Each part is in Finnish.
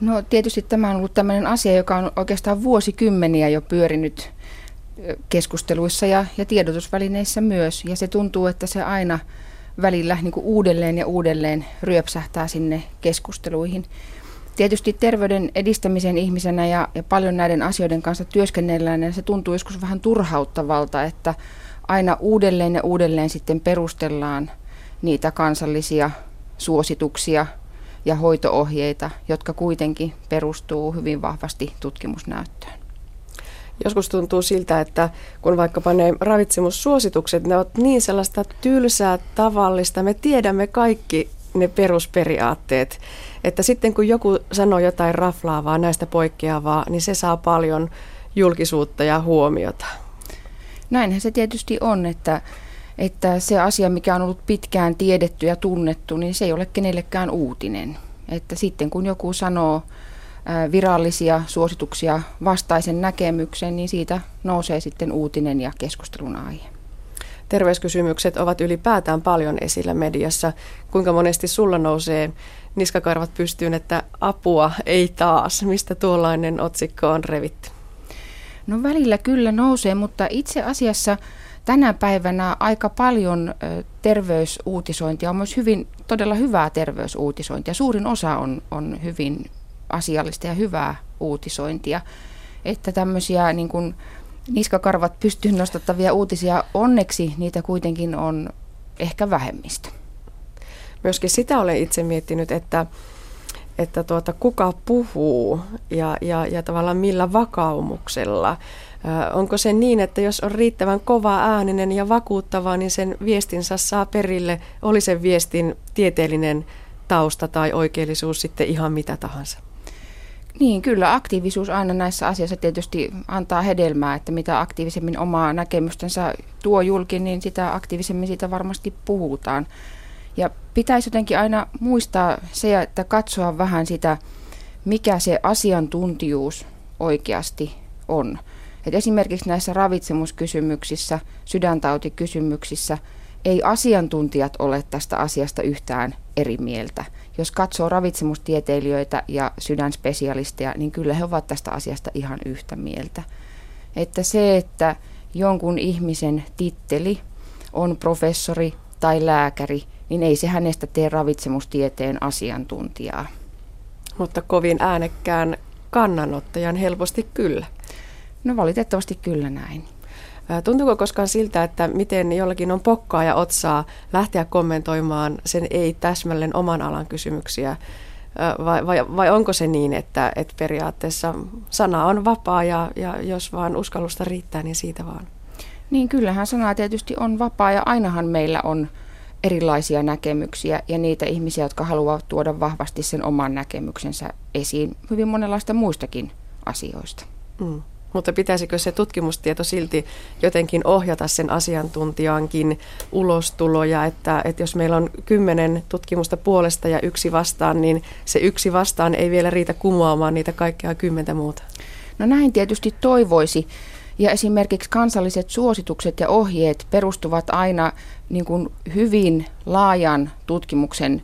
No tietysti tämä on ollut tämmöinen asia, joka on oikeastaan vuosikymmeniä jo pyörinyt keskusteluissa ja, ja tiedotusvälineissä myös. Ja se tuntuu, että se aina välillä niin kuin uudelleen ja uudelleen ryöpsähtää sinne keskusteluihin. Tietysti terveyden edistämisen ihmisenä ja, ja paljon näiden asioiden kanssa työskennellään, niin se tuntuu joskus vähän turhauttavalta, että aina uudelleen ja uudelleen sitten perustellaan niitä kansallisia suosituksia ja hoitoohjeita, jotka kuitenkin perustuu hyvin vahvasti tutkimusnäyttöön. Joskus tuntuu siltä, että kun vaikkapa ne ravitsemussuositukset, ne ovat niin sellaista tylsää, tavallista, me tiedämme kaikki ne perusperiaatteet, että sitten kun joku sanoo jotain raflaavaa, näistä poikkeavaa, niin se saa paljon julkisuutta ja huomiota. Näinhän se tietysti on, että, että se asia, mikä on ollut pitkään tiedetty ja tunnettu, niin se ei ole kenellekään uutinen. Että sitten kun joku sanoo virallisia suosituksia vastaisen näkemyksen, niin siitä nousee sitten uutinen ja keskustelun aihe. Terveyskysymykset ovat ylipäätään paljon esillä mediassa. Kuinka monesti sulla nousee niskakarvat pystyyn, että apua ei taas? Mistä tuollainen otsikko on revitty? No välillä kyllä nousee, mutta itse asiassa tänä päivänä aika paljon terveysuutisointia on myös hyvin, todella hyvää terveysuutisointia. Suurin osa on, on hyvin asiallista ja hyvää uutisointia. Että tämmöisiä niin kuin niskakarvat pystyyn nostattavia uutisia, onneksi niitä kuitenkin on ehkä vähemmistö. Myöskin sitä olen itse miettinyt, että, että tuota, kuka puhuu ja, ja, ja tavallaan millä vakaumuksella. onko se niin, että jos on riittävän kova ääninen ja vakuuttava, niin sen viestinsä saa perille, oli sen viestin tieteellinen tausta tai oikeellisuus sitten ihan mitä tahansa? Niin, kyllä aktiivisuus aina näissä asioissa tietysti antaa hedelmää, että mitä aktiivisemmin omaa näkemystänsä tuo julki, niin sitä aktiivisemmin siitä varmasti puhutaan. Ja pitäisi jotenkin aina muistaa se, että katsoa vähän sitä, mikä se asiantuntijuus oikeasti on. Et esimerkiksi näissä ravitsemuskysymyksissä, sydäntautikysymyksissä – ei asiantuntijat ole tästä asiasta yhtään eri mieltä. Jos katsoo ravitsemustieteilijöitä ja sydänspesialisteja, niin kyllä he ovat tästä asiasta ihan yhtä mieltä. Että se, että jonkun ihmisen titteli on professori tai lääkäri, niin ei se hänestä tee ravitsemustieteen asiantuntijaa. Mutta kovin äänekkään kannanottajan helposti kyllä. No valitettavasti kyllä näin. Tuntuuko koskaan siltä, että miten jollakin on pokkaa ja otsaa lähteä kommentoimaan sen ei täsmälleen oman alan kysymyksiä? Vai, vai, vai onko se niin, että, että periaatteessa sana on vapaa ja, ja jos vaan uskallusta riittää, niin siitä vaan? Niin kyllähän sana tietysti on vapaa ja ainahan meillä on erilaisia näkemyksiä ja niitä ihmisiä, jotka haluavat tuoda vahvasti sen oman näkemyksensä esiin hyvin monenlaista muistakin asioista. Mm. Mutta pitäisikö se tutkimustieto silti jotenkin ohjata sen asiantuntijankin ulostuloja, että, että jos meillä on kymmenen tutkimusta puolesta ja yksi vastaan, niin se yksi vastaan ei vielä riitä kumoamaan niitä kaikkea kymmentä muuta? No näin tietysti toivoisi. Ja esimerkiksi kansalliset suositukset ja ohjeet perustuvat aina niin kuin hyvin laajan tutkimuksen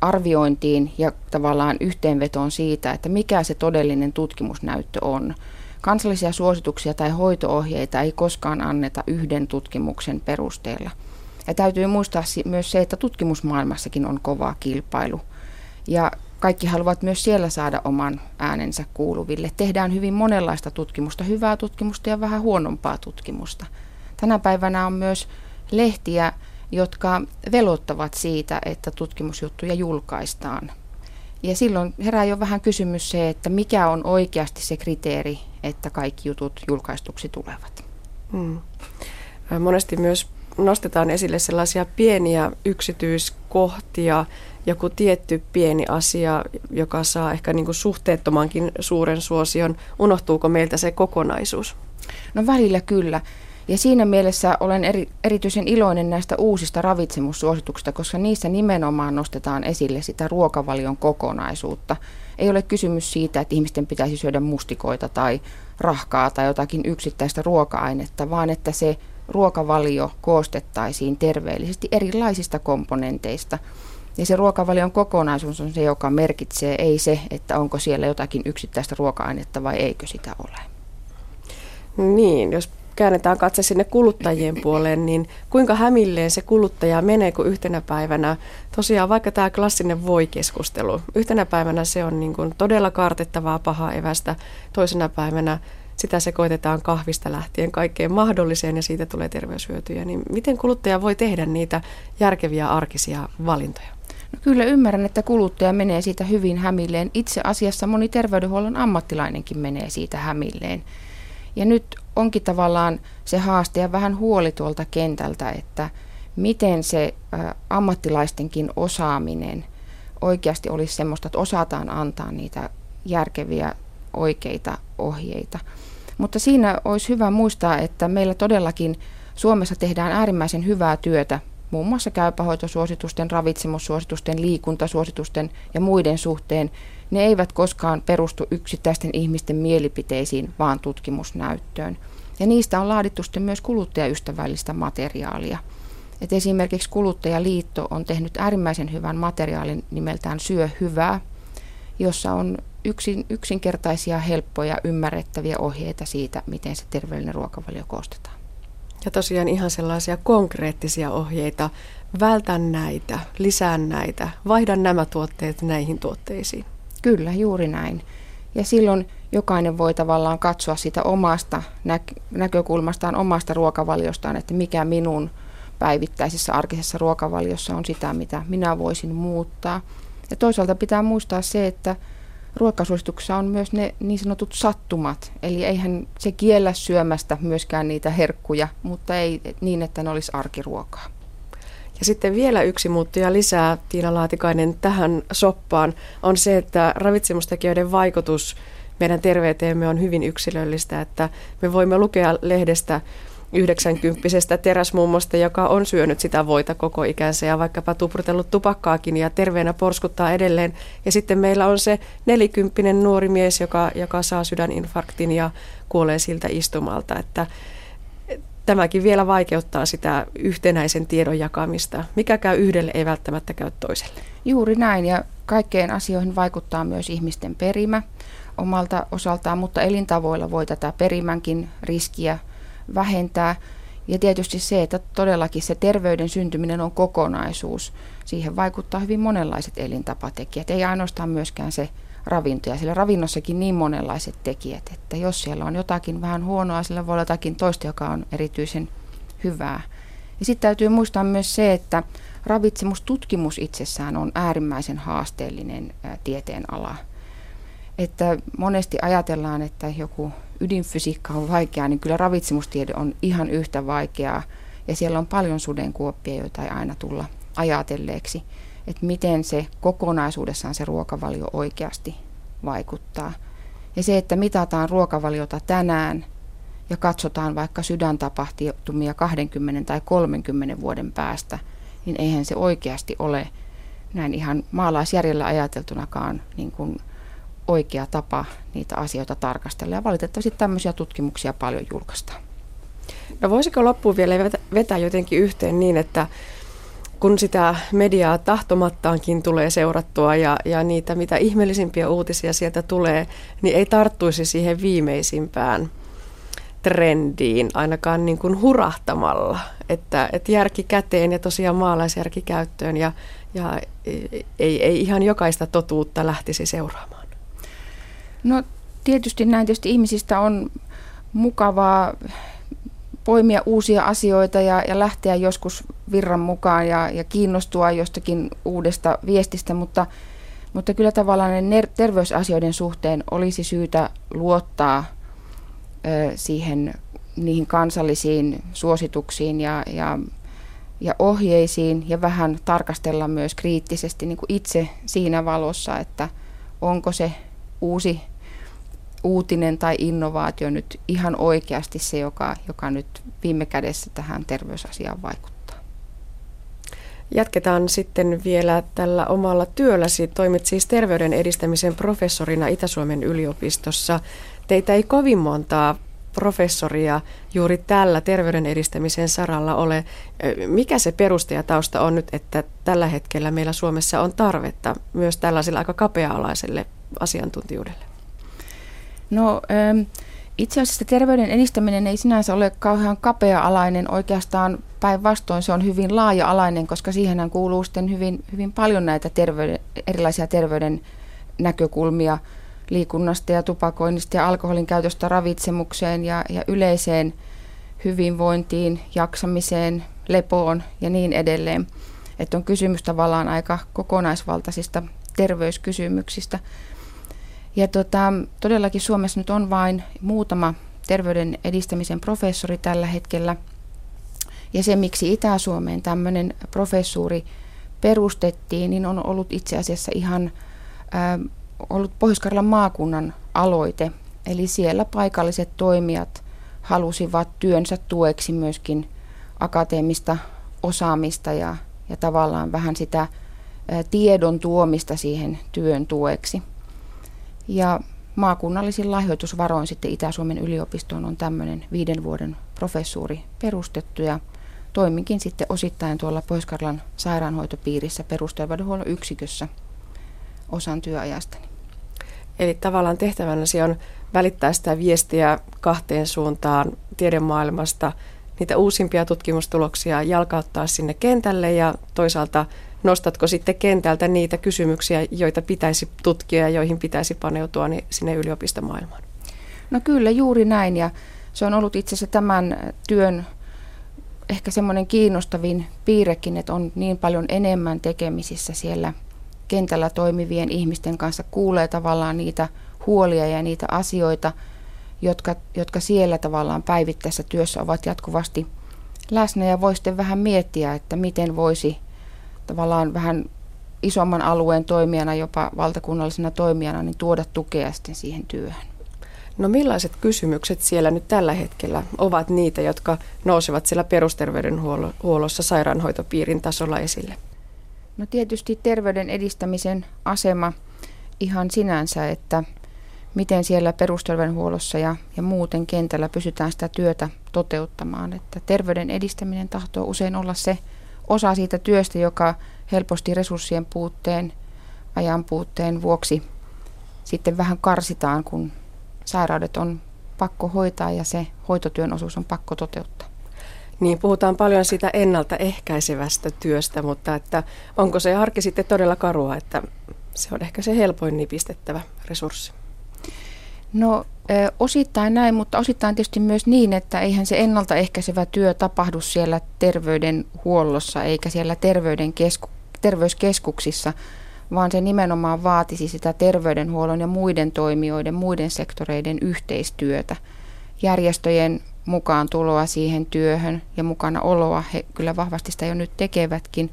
arviointiin ja tavallaan yhteenvetoon siitä, että mikä se todellinen tutkimusnäyttö on. Kansallisia suosituksia tai hoitoohjeita ei koskaan anneta yhden tutkimuksen perusteella. Ja täytyy muistaa myös se, että tutkimusmaailmassakin on kova kilpailu. Ja kaikki haluavat myös siellä saada oman äänensä kuuluville. Tehdään hyvin monenlaista tutkimusta, hyvää tutkimusta ja vähän huonompaa tutkimusta. Tänä päivänä on myös lehtiä, jotka velottavat siitä, että tutkimusjuttuja julkaistaan. Ja silloin herää jo vähän kysymys se, että mikä on oikeasti se kriteeri, että kaikki jutut julkaistuksi tulevat. Hmm. Monesti myös nostetaan esille sellaisia pieniä yksityiskohtia, joku tietty pieni asia, joka saa ehkä niin kuin suhteettomankin suuren suosion. Unohtuuko meiltä se kokonaisuus? No välillä kyllä. Ja siinä mielessä olen eri, erityisen iloinen näistä uusista ravitsemussuosituksista, koska niissä nimenomaan nostetaan esille sitä ruokavalion kokonaisuutta. Ei ole kysymys siitä, että ihmisten pitäisi syödä mustikoita tai rahkaa tai jotakin yksittäistä ruoka-ainetta, vaan että se ruokavalio koostettaisiin terveellisesti erilaisista komponenteista. Ja se ruokavalion kokonaisuus on se, joka merkitsee, ei se, että onko siellä jotakin yksittäistä ruoka-ainetta vai eikö sitä ole. Niin, jos käännetään katse sinne kuluttajien puoleen, niin kuinka hämilleen se kuluttaja menee, kun yhtenä päivänä, tosiaan vaikka tämä klassinen voi-keskustelu, yhtenä päivänä se on niin kuin todella kartettavaa pahaa evästä, toisena päivänä sitä sekoitetaan kahvista lähtien kaikkeen mahdolliseen ja siitä tulee terveyshyötyjä, niin miten kuluttaja voi tehdä niitä järkeviä arkisia valintoja? No kyllä ymmärrän, että kuluttaja menee siitä hyvin hämilleen. Itse asiassa moni terveydenhuollon ammattilainenkin menee siitä hämilleen. Ja nyt onkin tavallaan se haaste ja vähän huoli tuolta kentältä, että miten se ammattilaistenkin osaaminen oikeasti olisi semmoista, että osataan antaa niitä järkeviä oikeita ohjeita. Mutta siinä olisi hyvä muistaa, että meillä todellakin Suomessa tehdään äärimmäisen hyvää työtä muun muassa käypähoitosuositusten, ravitsemussuositusten, liikuntasuositusten ja muiden suhteen. Ne eivät koskaan perustu yksittäisten ihmisten mielipiteisiin, vaan tutkimusnäyttöön. Ja niistä on laadittu sitten myös kuluttajaystävällistä materiaalia. Et esimerkiksi Kuluttajaliitto on tehnyt äärimmäisen hyvän materiaalin nimeltään Syö hyvää, jossa on yksin, yksinkertaisia, helppoja, ymmärrettäviä ohjeita siitä, miten se terveellinen ruokavalio koostetaan. Ja tosiaan ihan sellaisia konkreettisia ohjeita. Vältä näitä, lisää näitä, vaihda nämä tuotteet näihin tuotteisiin. Kyllä, juuri näin. Ja silloin jokainen voi tavallaan katsoa sitä omasta näk- näkökulmastaan, omasta ruokavaliostaan, että mikä minun päivittäisessä arkisessa ruokavaliossa on sitä, mitä minä voisin muuttaa. Ja toisaalta pitää muistaa se, että ruokasuosituksessa on myös ne niin sanotut sattumat. Eli eihän se kiellä syömästä myöskään niitä herkkuja, mutta ei niin, että ne olisi arkiruokaa. Ja sitten vielä yksi muuttuja lisää, Tiina Laatikainen, tähän soppaan on se, että ravitsemustekijöiden vaikutus meidän terveyteemme on hyvin yksilöllistä, että me voimme lukea lehdestä 90 teräsmummosta, joka on syönyt sitä voita koko ikänsä ja vaikkapa tuprutellut tupakkaakin ja terveenä porskuttaa edelleen. Ja sitten meillä on se nelikymppinen nuori mies, joka, joka saa sydäninfarktin ja kuolee siltä istumalta. Että tämäkin vielä vaikeuttaa sitä yhtenäisen tiedon jakamista. Mikä käy yhdelle, ei välttämättä käy toiselle. Juuri näin ja kaikkeen asioihin vaikuttaa myös ihmisten perimä omalta osaltaan, mutta elintavoilla voi tätä perimänkin riskiä vähentää. Ja tietysti se, että todellakin se terveyden syntyminen on kokonaisuus. Siihen vaikuttaa hyvin monenlaiset elintapatekijät, ei ainoastaan myöskään se ravinto. Ja sillä ravinnossakin niin monenlaiset tekijät, että jos siellä on jotakin vähän huonoa, sillä voi olla jotakin toista, joka on erityisen hyvää. Ja sitten täytyy muistaa myös se, että ravitsemustutkimus itsessään on äärimmäisen haasteellinen tieteen ala. Että monesti ajatellaan, että joku ydinfysiikka on vaikeaa, niin kyllä ravitsemustiede on ihan yhtä vaikeaa. Ja siellä on paljon sudenkuoppia, joita ei aina tulla ajatelleeksi, että miten se kokonaisuudessaan se ruokavalio oikeasti vaikuttaa. Ja se, että mitataan ruokavaliota tänään ja katsotaan vaikka sydäntapahtumia 20 tai 30 vuoden päästä, niin eihän se oikeasti ole näin ihan maalaisjärjellä ajateltunakaan niin kuin oikea tapa niitä asioita tarkastella. Ja valitettavasti tämmöisiä tutkimuksia paljon julkaistaan. No voisiko loppuun vielä vetää jotenkin yhteen niin, että kun sitä mediaa tahtomattaankin tulee seurattua ja, ja niitä mitä ihmeellisimpiä uutisia sieltä tulee, niin ei tarttuisi siihen viimeisimpään trendiin ainakaan niin kuin hurahtamalla, että, että järki käteen ja tosiaan maalaisjärki käyttöön ja, ja ei, ei ihan jokaista totuutta lähtisi seuraamaan. No tietysti näin, tietysti ihmisistä on mukavaa poimia uusia asioita ja, ja lähteä joskus virran mukaan ja, ja kiinnostua jostakin uudesta viestistä, mutta, mutta kyllä tavallaan ne terveysasioiden suhteen olisi syytä luottaa ö, siihen niihin kansallisiin suosituksiin ja, ja, ja ohjeisiin ja vähän tarkastella myös kriittisesti niin kuin itse siinä valossa, että onko se uusi uutinen tai innovaatio nyt ihan oikeasti se, joka, joka nyt viime kädessä tähän terveysasiaan vaikuttaa. Jatketaan sitten vielä tällä omalla työlläsi. Toimit siis terveyden edistämisen professorina Itä-Suomen yliopistossa. Teitä ei kovin montaa professoria juuri tällä terveyden edistämisen saralla ole. Mikä se perustajatausta on nyt, että tällä hetkellä meillä Suomessa on tarvetta myös tällaiselle aika kapea-alaiselle asiantuntijuudelle? No ähm, itse asiassa terveyden edistäminen ei sinänsä ole kauhean kapea-alainen. Oikeastaan päinvastoin se on hyvin laaja-alainen, koska siihen kuuluu sitten hyvin, hyvin paljon näitä terveyden, erilaisia terveyden näkökulmia liikunnasta ja tupakoinnista ja alkoholin käytöstä ravitsemukseen ja, ja yleiseen hyvinvointiin, jaksamiseen, lepoon ja niin edelleen. Että on kysymys tavallaan aika kokonaisvaltaisista terveyskysymyksistä. Ja tota, todellakin Suomessa nyt on vain muutama terveyden edistämisen professori tällä hetkellä. Ja se, miksi Itä-Suomeen tämmöinen professuuri perustettiin, niin on ollut itse asiassa ihan äh, ollut pohjois maakunnan aloite. Eli siellä paikalliset toimijat halusivat työnsä tueksi myöskin akateemista osaamista ja, ja tavallaan vähän sitä tiedon tuomista siihen työn tueksi. Ja maakunnallisin lahjoitusvaroin sitten Itä-Suomen yliopistoon on tämmöinen viiden vuoden professuuri perustettu ja toiminkin sitten osittain tuolla pohjois sairaanhoitopiirissä perusterveydenhuollon yksikössä osan työajastani. Eli tavallaan tehtävänäsi on välittää sitä viestiä kahteen suuntaan tiedemaailmasta, niitä uusimpia tutkimustuloksia jalkauttaa sinne kentälle ja toisaalta nostatko sitten kentältä niitä kysymyksiä, joita pitäisi tutkia ja joihin pitäisi paneutua niin sinne yliopistomaailmaan? No kyllä, juuri näin. Ja se on ollut itse asiassa tämän työn ehkä semmoinen kiinnostavin piirrekin, että on niin paljon enemmän tekemisissä siellä kentällä toimivien ihmisten kanssa, kuulee tavallaan niitä huolia ja niitä asioita, jotka, jotka siellä tavallaan päivittäisessä työssä ovat jatkuvasti läsnä. Ja voi sitten vähän miettiä, että miten voisi tavallaan vähän isomman alueen toimijana, jopa valtakunnallisena toimijana, niin tuoda tukea sitten siihen työhön. No millaiset kysymykset siellä nyt tällä hetkellä ovat niitä, jotka nousevat siellä perusterveydenhuollossa sairaanhoitopiirin tasolla esille? No tietysti terveyden edistämisen asema ihan sinänsä, että miten siellä perusterveydenhuollossa ja, ja muuten kentällä pysytään sitä työtä toteuttamaan. Että terveyden edistäminen tahtoo usein olla se osa siitä työstä, joka helposti resurssien puutteen, ajan puutteen vuoksi sitten vähän karsitaan, kun sairaudet on pakko hoitaa ja se hoitotyön osuus on pakko toteuttaa. Niin, puhutaan paljon siitä ennaltaehkäisevästä työstä, mutta että onko se arki sitten todella karua, että se on ehkä se helpoin nipistettävä resurssi? No osittain näin, mutta osittain tietysti myös niin, että eihän se ennaltaehkäisevä työ tapahdu siellä terveydenhuollossa eikä siellä terveyden kesku- terveyskeskuksissa, vaan se nimenomaan vaatisi sitä terveydenhuollon ja muiden toimijoiden, muiden sektoreiden yhteistyötä. Järjestöjen mukaan tuloa siihen työhön ja mukana oloa. He kyllä vahvasti sitä jo nyt tekevätkin,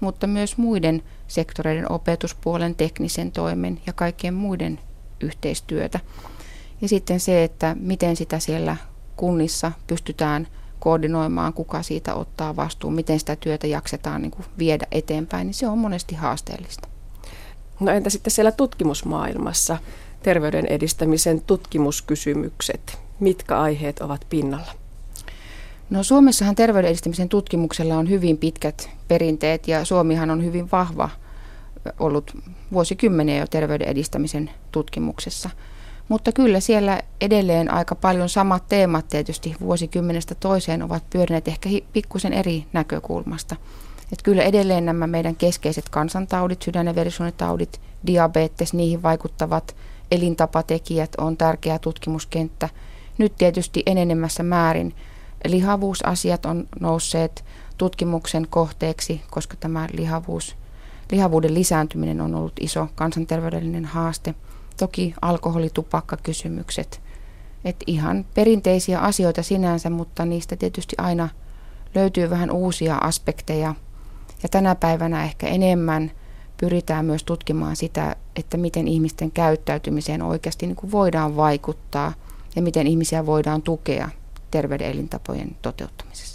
mutta myös muiden sektoreiden opetuspuolen, teknisen toimen ja kaikkien muiden yhteistyötä. Ja sitten se, että miten sitä siellä kunnissa pystytään koordinoimaan, kuka siitä ottaa vastuun, miten sitä työtä jaksetaan niin kuin viedä eteenpäin, niin se on monesti haasteellista. No entä sitten siellä tutkimusmaailmassa, terveyden edistämisen tutkimuskysymykset? mitkä aiheet ovat pinnalla? No Suomessahan terveyden edistämisen tutkimuksella on hyvin pitkät perinteet ja Suomihan on hyvin vahva ollut vuosikymmeniä jo terveyden edistämisen tutkimuksessa. Mutta kyllä siellä edelleen aika paljon samat teemat tietysti vuosikymmenestä toiseen ovat pyörineet ehkä pikkusen eri näkökulmasta. Et kyllä edelleen nämä meidän keskeiset kansantaudit, sydän- ja verisuonitaudit, diabetes, niihin vaikuttavat elintapatekijät on tärkeä tutkimuskenttä – nyt tietysti enenemässä määrin lihavuusasiat on nousseet tutkimuksen kohteeksi, koska tämä lihavuus, lihavuuden lisääntyminen on ollut iso kansanterveydellinen haaste. Toki alkoholitupakkakysymykset. Et ihan perinteisiä asioita sinänsä, mutta niistä tietysti aina löytyy vähän uusia aspekteja. Ja tänä päivänä ehkä enemmän pyritään myös tutkimaan sitä, että miten ihmisten käyttäytymiseen oikeasti niin kuin voidaan vaikuttaa – ja miten ihmisiä voidaan tukea terveyden elintapojen toteuttamisessa.